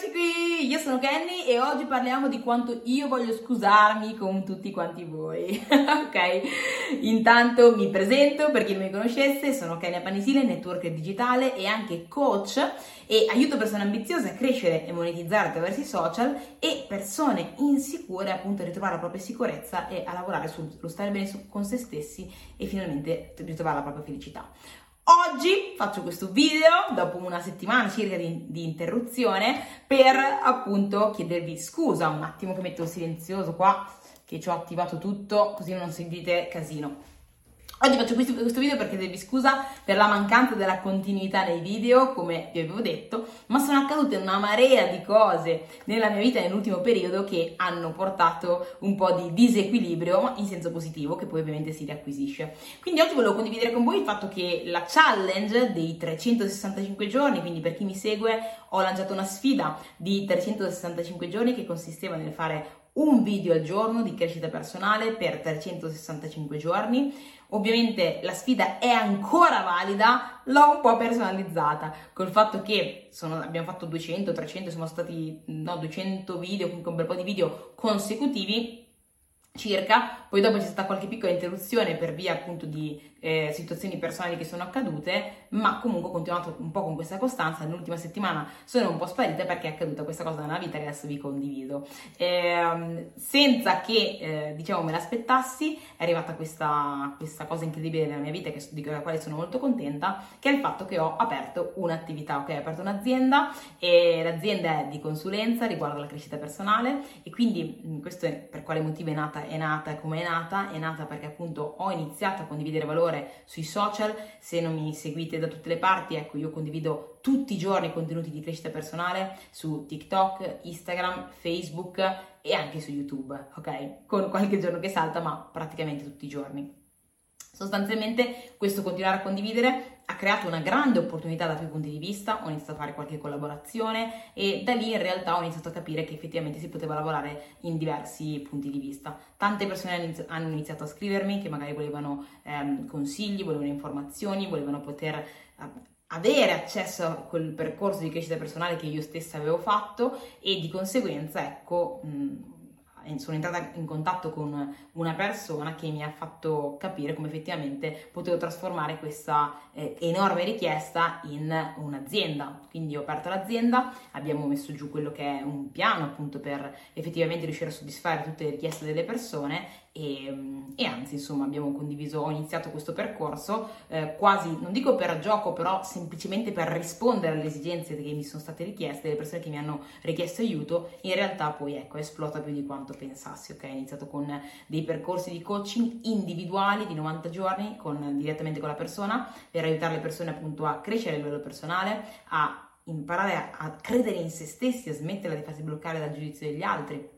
Eccoci qui, io sono Kenny e oggi parliamo di quanto io voglio scusarmi con tutti quanti voi, ok? Intanto mi presento per chi non mi conoscesse, sono Kenny Panisile, networker digitale e anche coach e aiuto persone ambiziose a crescere e monetizzare attraverso i social e persone insicure appunto a ritrovare la propria sicurezza e a lavorare sullo stare bene con se stessi e finalmente ritrovare la propria felicità. Oggi faccio questo video dopo una settimana circa di, di, interruzione per appunto chiedervi scusa un attimo che metto silenzioso qua che ci ho attivato tutto così non sentite casino. Oggi faccio questo, video per chiedervi scusa per la mancanza della continuità nei video, come vi avevo detto, ma sono accadute una marea di cose nella mia vita nell'ultimo periodo che hanno portato un po' di disequilibrio, ma in senso positivo, che poi ovviamente si riacquisisce. Quindi oggi volevo condividere con voi il fatto che la challenge dei 365 giorni, quindi per chi mi segue ho lanciato una sfida di 365 giorni che consisteva nel fare un video al giorno di crescita personale per 365 giorni. Ovviamente la sfida è ancora valida, l'ho un po' personalizzata. Col fatto che sono, abbiamo fatto 200, 300, sono stati no, 200 video, comunque un bel po' di video consecutivi circa, poi dopo c'è stata qualche piccola interruzione per via appunto di eh, situazioni personali che sono accadute, ma comunque ho continuato un po' con questa costanza. Nell'ultima settimana sono un po' sparita perché è accaduta questa cosa nella vita che adesso vi condivido. Eh, senza che eh, diciamo me l'aspettassi, è arrivata questa, questa cosa incredibile nella mia vita, che, di quale sono molto contenta, che è il fatto che ho aperto un'attività, ok? Ho aperto un'azienda e l'azienda è di consulenza riguardo alla crescita personale e quindi questo è per quale motivo è nata, è nata come è nata, è nata perché appunto ho iniziato a condividere valore valore sui social. Se non mi seguite da tutte le parti, ecco, io condivido tutti i giorni contenuti di crescita personale su TikTok, Instagram, Facebook e anche su YouTube, ok? Con qualche giorno che salta, ma praticamente tutti i giorni. Sostanzialmente questo continuare a condividere ha creato una grande opportunità da più punti di vista, ho iniziato a fare qualche collaborazione e da lì in realtà ho iniziato a capire che effettivamente si poteva lavorare in diversi punti di vista. Tante persone hanno iniziato a scrivermi che magari volevano ehm, consigli, volevano informazioni, volevano poter eh, avere accesso a quel percorso di crescita personale che io stessa avevo fatto e di conseguenza ecco mh, sono entrata in contatto con una persona che mi ha fatto capire come effettivamente potevo trasformare questa eh, enorme richiesta in un'azienda. Quindi ho aperto l'azienda, abbiamo messo giù quello che è un piano appunto per effettivamente riuscire a soddisfare tutte le richieste delle persone e, e, anzi, insomma, abbiamo condiviso, ho iniziato questo percorso eh, quasi, non dico per gioco, però semplicemente per rispondere alle esigenze che mi sono state richieste, delle persone che mi hanno richiesto aiuto. In realtà poi, ecco, esplota più di quanto pensassi, ok? Ho iniziato con dei percorsi di coaching individuali di 90 giorni con, direttamente con la persona per aiutare le persone appunto a crescere a livello personale, a imparare a, a credere in se stessi, a smetterla di farsi bloccare dal giudizio degli altri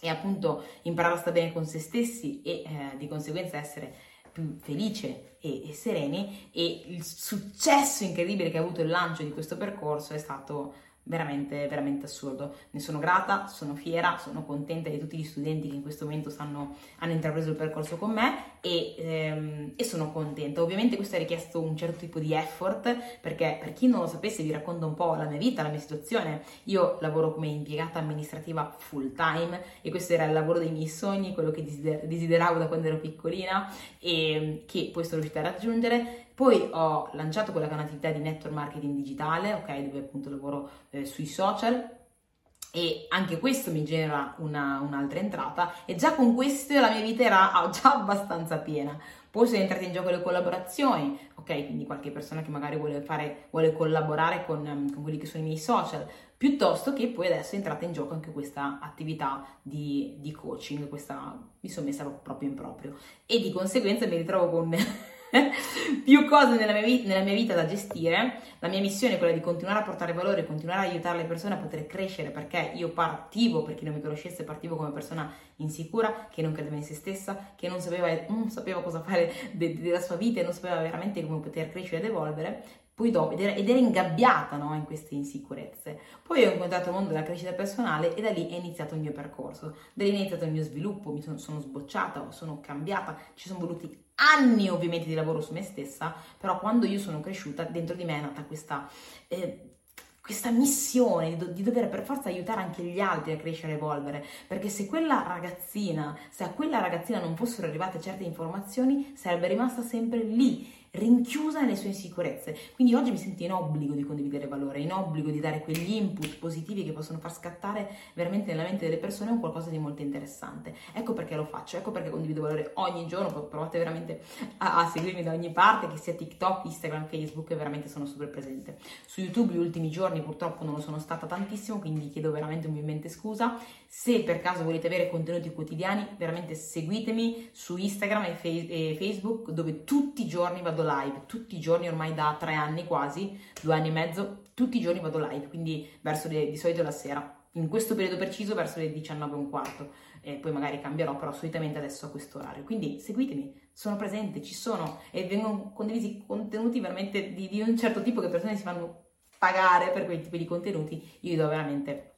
e appunto imparare a stare bene con se stessi e eh, di conseguenza essere più felice e, e, sereni e il successo incredibile che ha avuto il lancio di questo percorso è stato veramente, veramente assurdo. Ne sono grata, sono fiera, sono contenta di tutti gli studenti che in questo momento stanno, hanno intrapreso il percorso con me e, ehm, e, sono contenta. Ovviamente questo ha richiesto un certo tipo di effort perché per chi non lo sapesse vi racconto un po' la mia vita, la mia situazione. Io lavoro come impiegata amministrativa full time e questo era il lavoro dei miei sogni, quello che desider- desideravo da quando ero piccolina e che poi sono riuscita a raggiungere poi ho lanciato quella che è un'attività di network marketing digitale, ok, dove appunto lavoro eh, sui social e anche questo mi genera una, un'altra entrata e già con questo la mia vita era già abbastanza piena. Poi sono entrate in gioco le collaborazioni, ok, quindi qualche persona che magari vuole, fare, vuole collaborare con, con quelli che sono i miei social, piuttosto che poi adesso è entrata in gioco anche questa attività di, di coaching, questa mi sono messa proprio in proprio e di conseguenza mi ritrovo con più cose nella mia, vita, nella mia, vita da gestire. La mia missione è quella di continuare a portare valore, continuare a aiutare le persone a poter crescere perché io partivo, per chi non mi conoscesse, partivo come persona insicura, che non credeva in se stessa, che non sapeva, non sapeva cosa fare de- della sua vita e non sapeva veramente come poter crescere ed evolvere poi dopo, ed era, ed era ingabbiata no, in queste insicurezze. Poi ho incontrato il mondo della crescita personale e da lì è iniziato il mio percorso, da lì è iniziato il mio sviluppo, mi sono, sono sbocciata, sono cambiata, ci sono voluti anni ovviamente di lavoro su me stessa, però quando io sono cresciuta dentro di me è nata questa... Eh, questa missione di, di, dover per forza aiutare anche gli altri a crescere e evolvere, perché se quella ragazzina, se a quella ragazzina non fossero arrivate certe informazioni, sarebbe rimasta sempre lì rinchiusa nelle sue insicurezze. Quindi oggi mi sento in obbligo di condividere valore, in obbligo di dare quegli input positivi che possono far scattare veramente nella mente delle persone un qualcosa di molto interessante. Ecco perché lo faccio, ecco perché condivido valore ogni giorno, provate veramente a, a seguirmi da ogni parte, che sia TikTok, Instagram, Facebook, veramente sono super presente. Su YouTube gli ultimi giorni purtroppo non lo sono stata tantissimo, quindi chiedo veramente umilmente scusa. Se per caso volete avere contenuti quotidiani, veramente seguitemi su Instagram e, fe- e Facebook dove tutti i giorni vado live, tutti i giorni ormai da tre anni quasi, due anni e mezzo, tutti i giorni vado live, quindi verso le, di solito la sera. In questo periodo preciso verso le 19 e un quarto, e poi magari cambierò, però solitamente adesso a questo orario. Quindi seguitemi, sono presente, ci sono e vengono condivisi contenuti veramente di, di un certo tipo che persone si fanno pagare per quei tipi di contenuti. Io do veramente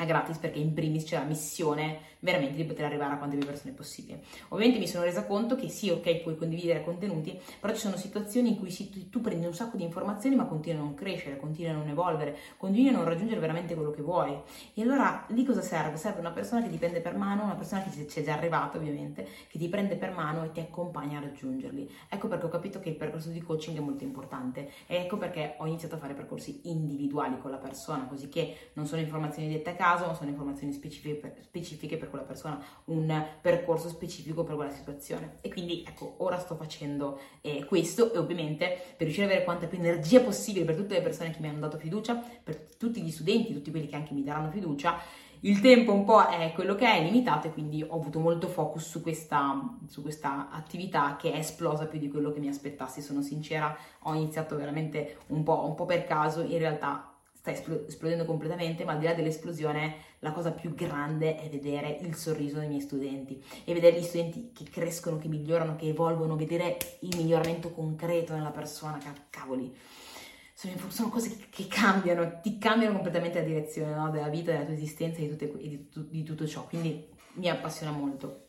a gratis perché in primis c'è la missione veramente di poter arrivare a quante più persone possibile. Ovviamente mi sono resa conto che sì, ok, puoi condividere contenuti, però ci sono situazioni in cui sì, tu prendi un sacco di informazioni ma continui a non crescere, continui a non evolvere, continui a non raggiungere veramente quello che vuoi. E allora lì cosa serve? Serve una persona che ti prende per mano, una persona che ci è già arrivata ovviamente, che ti prende per mano e ti accompagna a raggiungerli. Ecco perché ho capito che il percorso di coaching è molto importante e ecco perché ho iniziato a fare percorsi individuali con la persona, così che non sono informazioni dette a caso, ma sono informazioni specifiche per, specifiche per quella persona, un percorso specifico per quella situazione. E quindi ecco, ora sto facendo eh, questo e ovviamente per riuscire ad avere quanta più energia possibile per tutte le persone che mi hanno dato fiducia, per tutti gli studenti, tutti quelli che anche mi daranno fiducia, il tempo un po' è quello che è, limitato e quindi ho avuto molto focus su questa, su questa, attività che è esplosa più di quello che mi aspettassi, sono sincera, ho iniziato veramente un po', un po per caso, in realtà sta esplodendo completamente, ma al di là dell'esplosione la cosa più grande è vedere il sorriso dei miei studenti e vedere gli studenti che crescono, che migliorano, che evolvono, vedere il miglioramento concreto nella persona, cavoli. Sono, cose che cambiano, ti cambiano completamente la direzione no? della vita, della tua esistenza e di, di, di tutto ciò, quindi mi appassiona molto.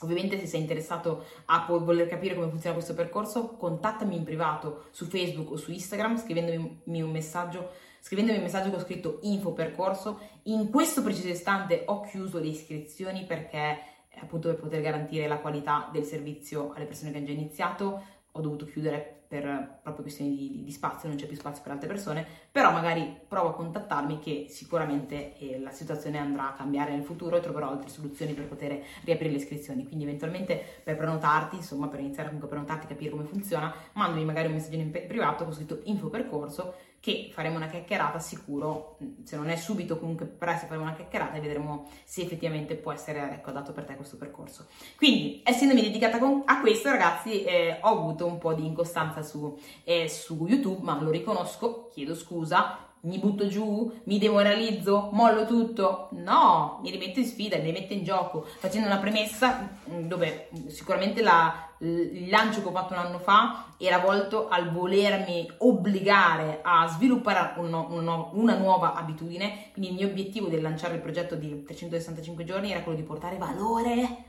Ovviamente se sei interessato a voler capire come funziona questo percorso, contattami in privato su Facebook o su Instagram scrivendomi un messaggio scrivendomi un messaggio che ho scritto info percorso. In questo preciso istante ho chiuso le iscrizioni perché appunto per poter garantire la qualità del servizio alle persone che hanno già iniziato ho dovuto chiudere per proprio questioni di, di, di, spazio, non c'è più spazio per altre persone, però magari provo a contattarmi che sicuramente eh, la situazione andrà a cambiare nel futuro e troverò altre soluzioni per poter riaprire le iscrizioni, quindi eventualmente per prenotarti, insomma per iniziare comunque a prenotarti capire come funziona, mandami magari un messaggio in privato con scritto info percorso che faremo una chiacchierata sicuro, se non è subito comunque presto faremo una chiacchierata e vedremo se effettivamente può essere ecco, adatto per te questo percorso. Quindi, essendomi dedicata a questo ragazzi, eh, ho avuto un po' di incostanza su, eh, su YouTube, ma lo riconosco, chiedo scusa, mi butto giù, mi demoralizzo, mollo tutto. No, mi rimetto in sfida, mi rimetto in gioco, facendo una premessa mm, dove sicuramente la, il lancio che ho fatto un anno fa era volto al volermi obbligare a sviluppare una, una, una nuova abitudine. Quindi il mio obiettivo del lanciare il progetto di 365 giorni era quello di portare valore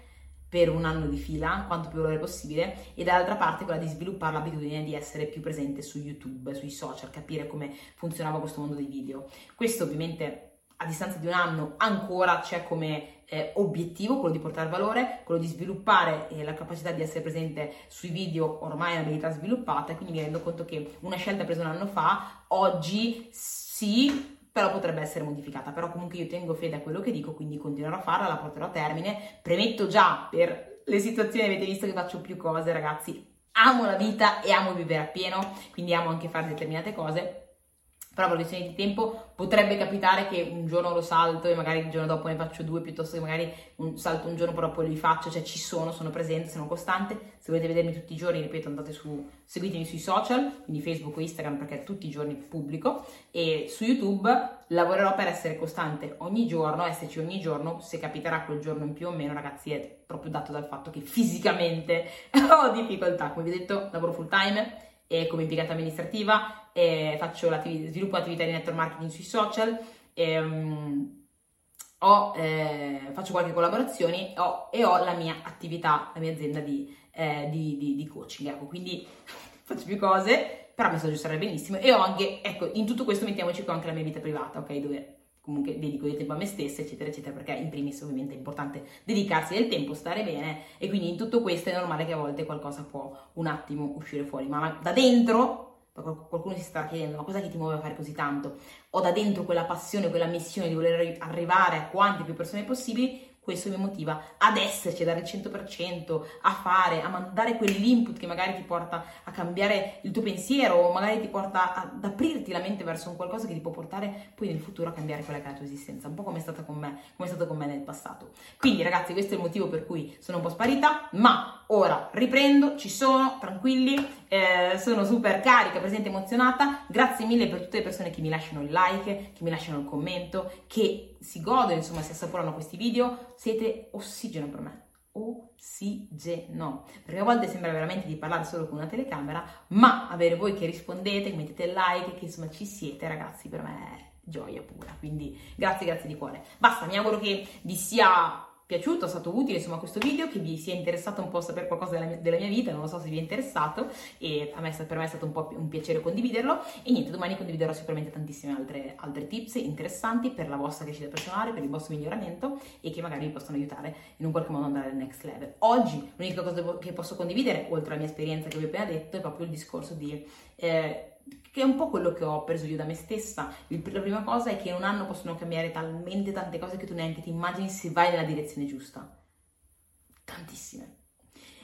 per un anno di fila, quanto più valore possibile, e dall'altra parte quella di sviluppare l'abitudine di essere più presente su YouTube, sui social, capire come funzionava questo mondo dei video. Questo ovviamente a distanza di un anno ancora c'è come eh, obiettivo quello di portare valore, quello di sviluppare eh, la capacità di essere presente sui video, ormai è un'abilità sviluppata, quindi mi rendo conto che una scelta presa un anno fa, oggi sì però potrebbe essere modificata. Però comunque io tengo fede a quello che dico, quindi continuerò a farla, la porterò a termine. Premetto già per le situazioni, avete visto che faccio più cose, ragazzi. Amo la vita e amo vivere appieno, quindi amo anche fare determinate cose. Però per questioni di tempo potrebbe capitare che un giorno lo salto e magari il giorno dopo ne faccio due, piuttosto che magari un, salto un giorno però poi li faccio, cioè ci sono, sono presente, sono costante. Se volete vedermi tutti i giorni, ripeto, andate su, seguitemi sui social, quindi Facebook o Instagram perché tutti i giorni pubblico. E su YouTube lavorerò per essere costante ogni giorno, esserci ogni giorno, se capiterà quel giorno in più o meno, ragazzi, è proprio dato dal fatto che fisicamente ho difficoltà, come vi ho detto, lavoro full time e come impiegata amministrativa, e faccio sviluppo attività di network marketing sui social, e, um, ho, eh, faccio qualche collaborazione ho, e ho la mia attività, la mia azienda di, eh, di, di, di coaching. Ecco, quindi faccio più cose, però mi so aggiustare benissimo e ho anche, ecco, in tutto questo mettiamoci anche la mia vita privata, ok, dove comunque dedico del tempo a me stessa, eccetera, eccetera, perché in primis ovviamente è importante dedicarsi del tempo, stare bene e quindi in tutto questo è normale che a volte qualcosa può un attimo uscire fuori, ma da dentro qualcuno si sta chiedendo ma cosa che ti muove a fare così tanto? Ho da dentro quella passione, quella missione di voler arrivare a quante più persone possibili, questo mi motiva ad esserci, a dare il 100%, a fare, a mandare quell'input che magari ti porta a cambiare il tuo pensiero o magari ti porta ad aprirti la mente verso un qualcosa che ti può portare poi nel futuro a cambiare quella che è la tua esistenza, un po' come è stata con me, come è stato con me nel passato. Quindi ragazzi, questo è il motivo per cui sono un po' sparita, ma ora riprendo, ci sono, tranquilli, eh, sono super carica, presente, emozionata. Grazie mille per tutte le persone che mi lasciano il like, che mi lasciano il commento, che si godono, insomma, si assaporano questi video. Siete ossigeno per me. Ossigeno. Perché a volte sembra veramente di parlare solo con una telecamera, ma avere voi che rispondete, che mettete like, che insomma ci siete, ragazzi, per me è gioia pura. Quindi grazie, grazie di cuore. Basta, mi auguro che vi sia piaciuto, è stato utile insomma questo video, che vi sia interessato un po' a sapere qualcosa della mia, della mia, vita, non lo so se vi è interessato. E me, per me è stato un po' un piacere condividerlo. E niente, domani condividerò sicuramente tantissime altre, altre tips interessanti per la vostra crescita personale, per il vostro miglioramento e che magari vi possono aiutare in un qualche modo ad andare al next level. Oggi l'unica cosa che posso condividere, oltre alla mia esperienza che vi ho appena detto, è proprio il discorso di... Eh, che è un po' quello che ho preso io da me stessa. la prima cosa è che in un anno possono cambiare talmente tante cose che tu neanche ti immagini se vai nella direzione giusta. Tantissime.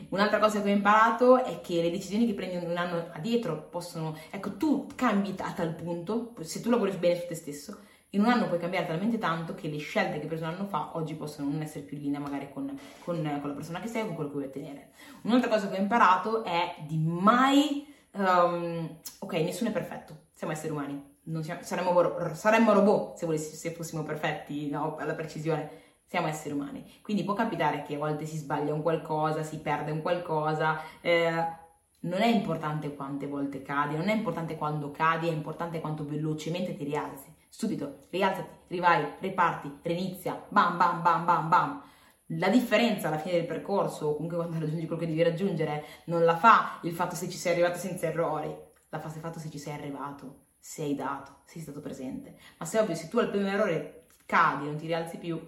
Un'altra cosa che ho imparato è che le decisioni che prendi un anno addietro possono... Ecco, tu cambi a tal punto, se tu lavori bene su te stesso, in un anno puoi cambiare talmente tanto che le scelte che hai preso un anno fa oggi possono non essere più in linea magari con, con, con la persona che sei o con quello che vuoi ottenere. Un'altra cosa che ho imparato è di mai Um, ok, nessuno è perfetto, siamo esseri umani, siamo, saremmo, saremmo, robot se, volessi, se fossimo perfetti no, alla precisione. Siamo esseri umani, quindi può capitare che a volte si sbaglia un qualcosa, si perde un qualcosa. Eh, non è importante quante volte cadi, non è importante quando cadi, è importante quanto velocemente ti rialzi. Subito, rialzati, rivai, riparti, rinizia, bam bam bam bam bam. La differenza alla fine del percorso, o comunque quando raggiungi quello che devi raggiungere, non la fa il fatto se ci sei arrivato senza errori, la fa il fatto se ci sei arrivato, se hai dato, sei stato presente. Ma se ovvio, se tu al primo errore cadi e non ti rialzi più,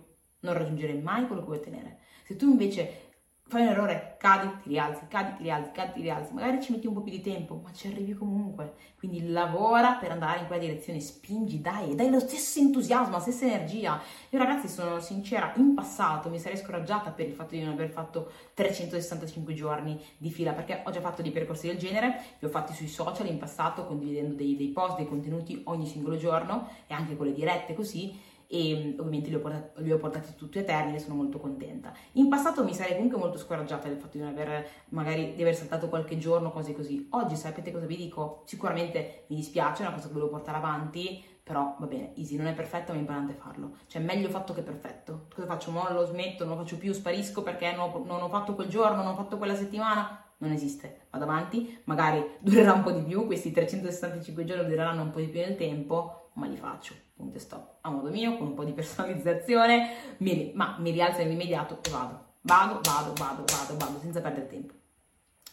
non raggiungerai mai quello che vuoi ottenere. Se tu invece fai un errore, cadi, ti rialzi, cadi, ti rialzi, cadi, ti rialzi, magari ci metti un po' più di tempo, ma ci arrivi comunque. Quindi lavora per andare in quella direzione, spingi, dai, dai lo stesso entusiasmo, la stessa energia. Io ragazzi sono sincera, in passato mi sarei scoraggiata per il fatto di non aver fatto 365 giorni di fila, perché ho già fatto dei percorsi del genere, li ho fatti sui social in passato, condividendo dei, dei post, dei contenuti ogni singolo giorno e anche con le dirette così e mm, ovviamente li ho, portati, li ho portati tutti a termine sono molto contenta. In passato mi sarei comunque molto scoraggiata del fatto di non aver magari di aver saltato qualche giorno, cose così. Oggi sapete cosa vi dico? Sicuramente mi dispiace, è una cosa che volevo portare avanti, però va bene, easy, non è perfetto, ma è importante farlo. Cioè, meglio fatto che perfetto. Cosa faccio? Mollo, smetto, non lo faccio più, sparisco perché non ho, non ho fatto quel giorno, non ho fatto quella settimana. Non esiste, vado avanti, magari durerà un po' di più, questi 365 giorni dureranno un po' di più nel tempo, ma li faccio stop, a modo mio, con un po' di personalizzazione, mi, ma mi rialzo nell'immediato e vado. Vado, vado, vado, vado, vado, senza perdere tempo.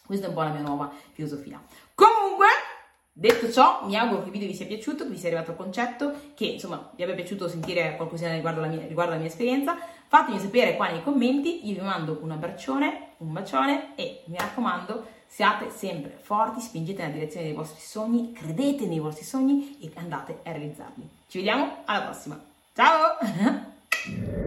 Questa è un po' la mia nuova filosofia. Comunque, detto ciò, mi auguro che il video vi sia piaciuto, che vi sia arrivato il concetto, che insomma vi abbia piaciuto sentire qualcosina riguardo la mia, riguardo la mia esperienza. Fatemi sapere qua nei commenti, io vi mando un abbraccione, un bacione e mi raccomando Siate sempre forti, spingete nella direzione dei vostri sogni, credete nei vostri sogni e andate a realizzarli. Ci vediamo alla prossima. Ciao!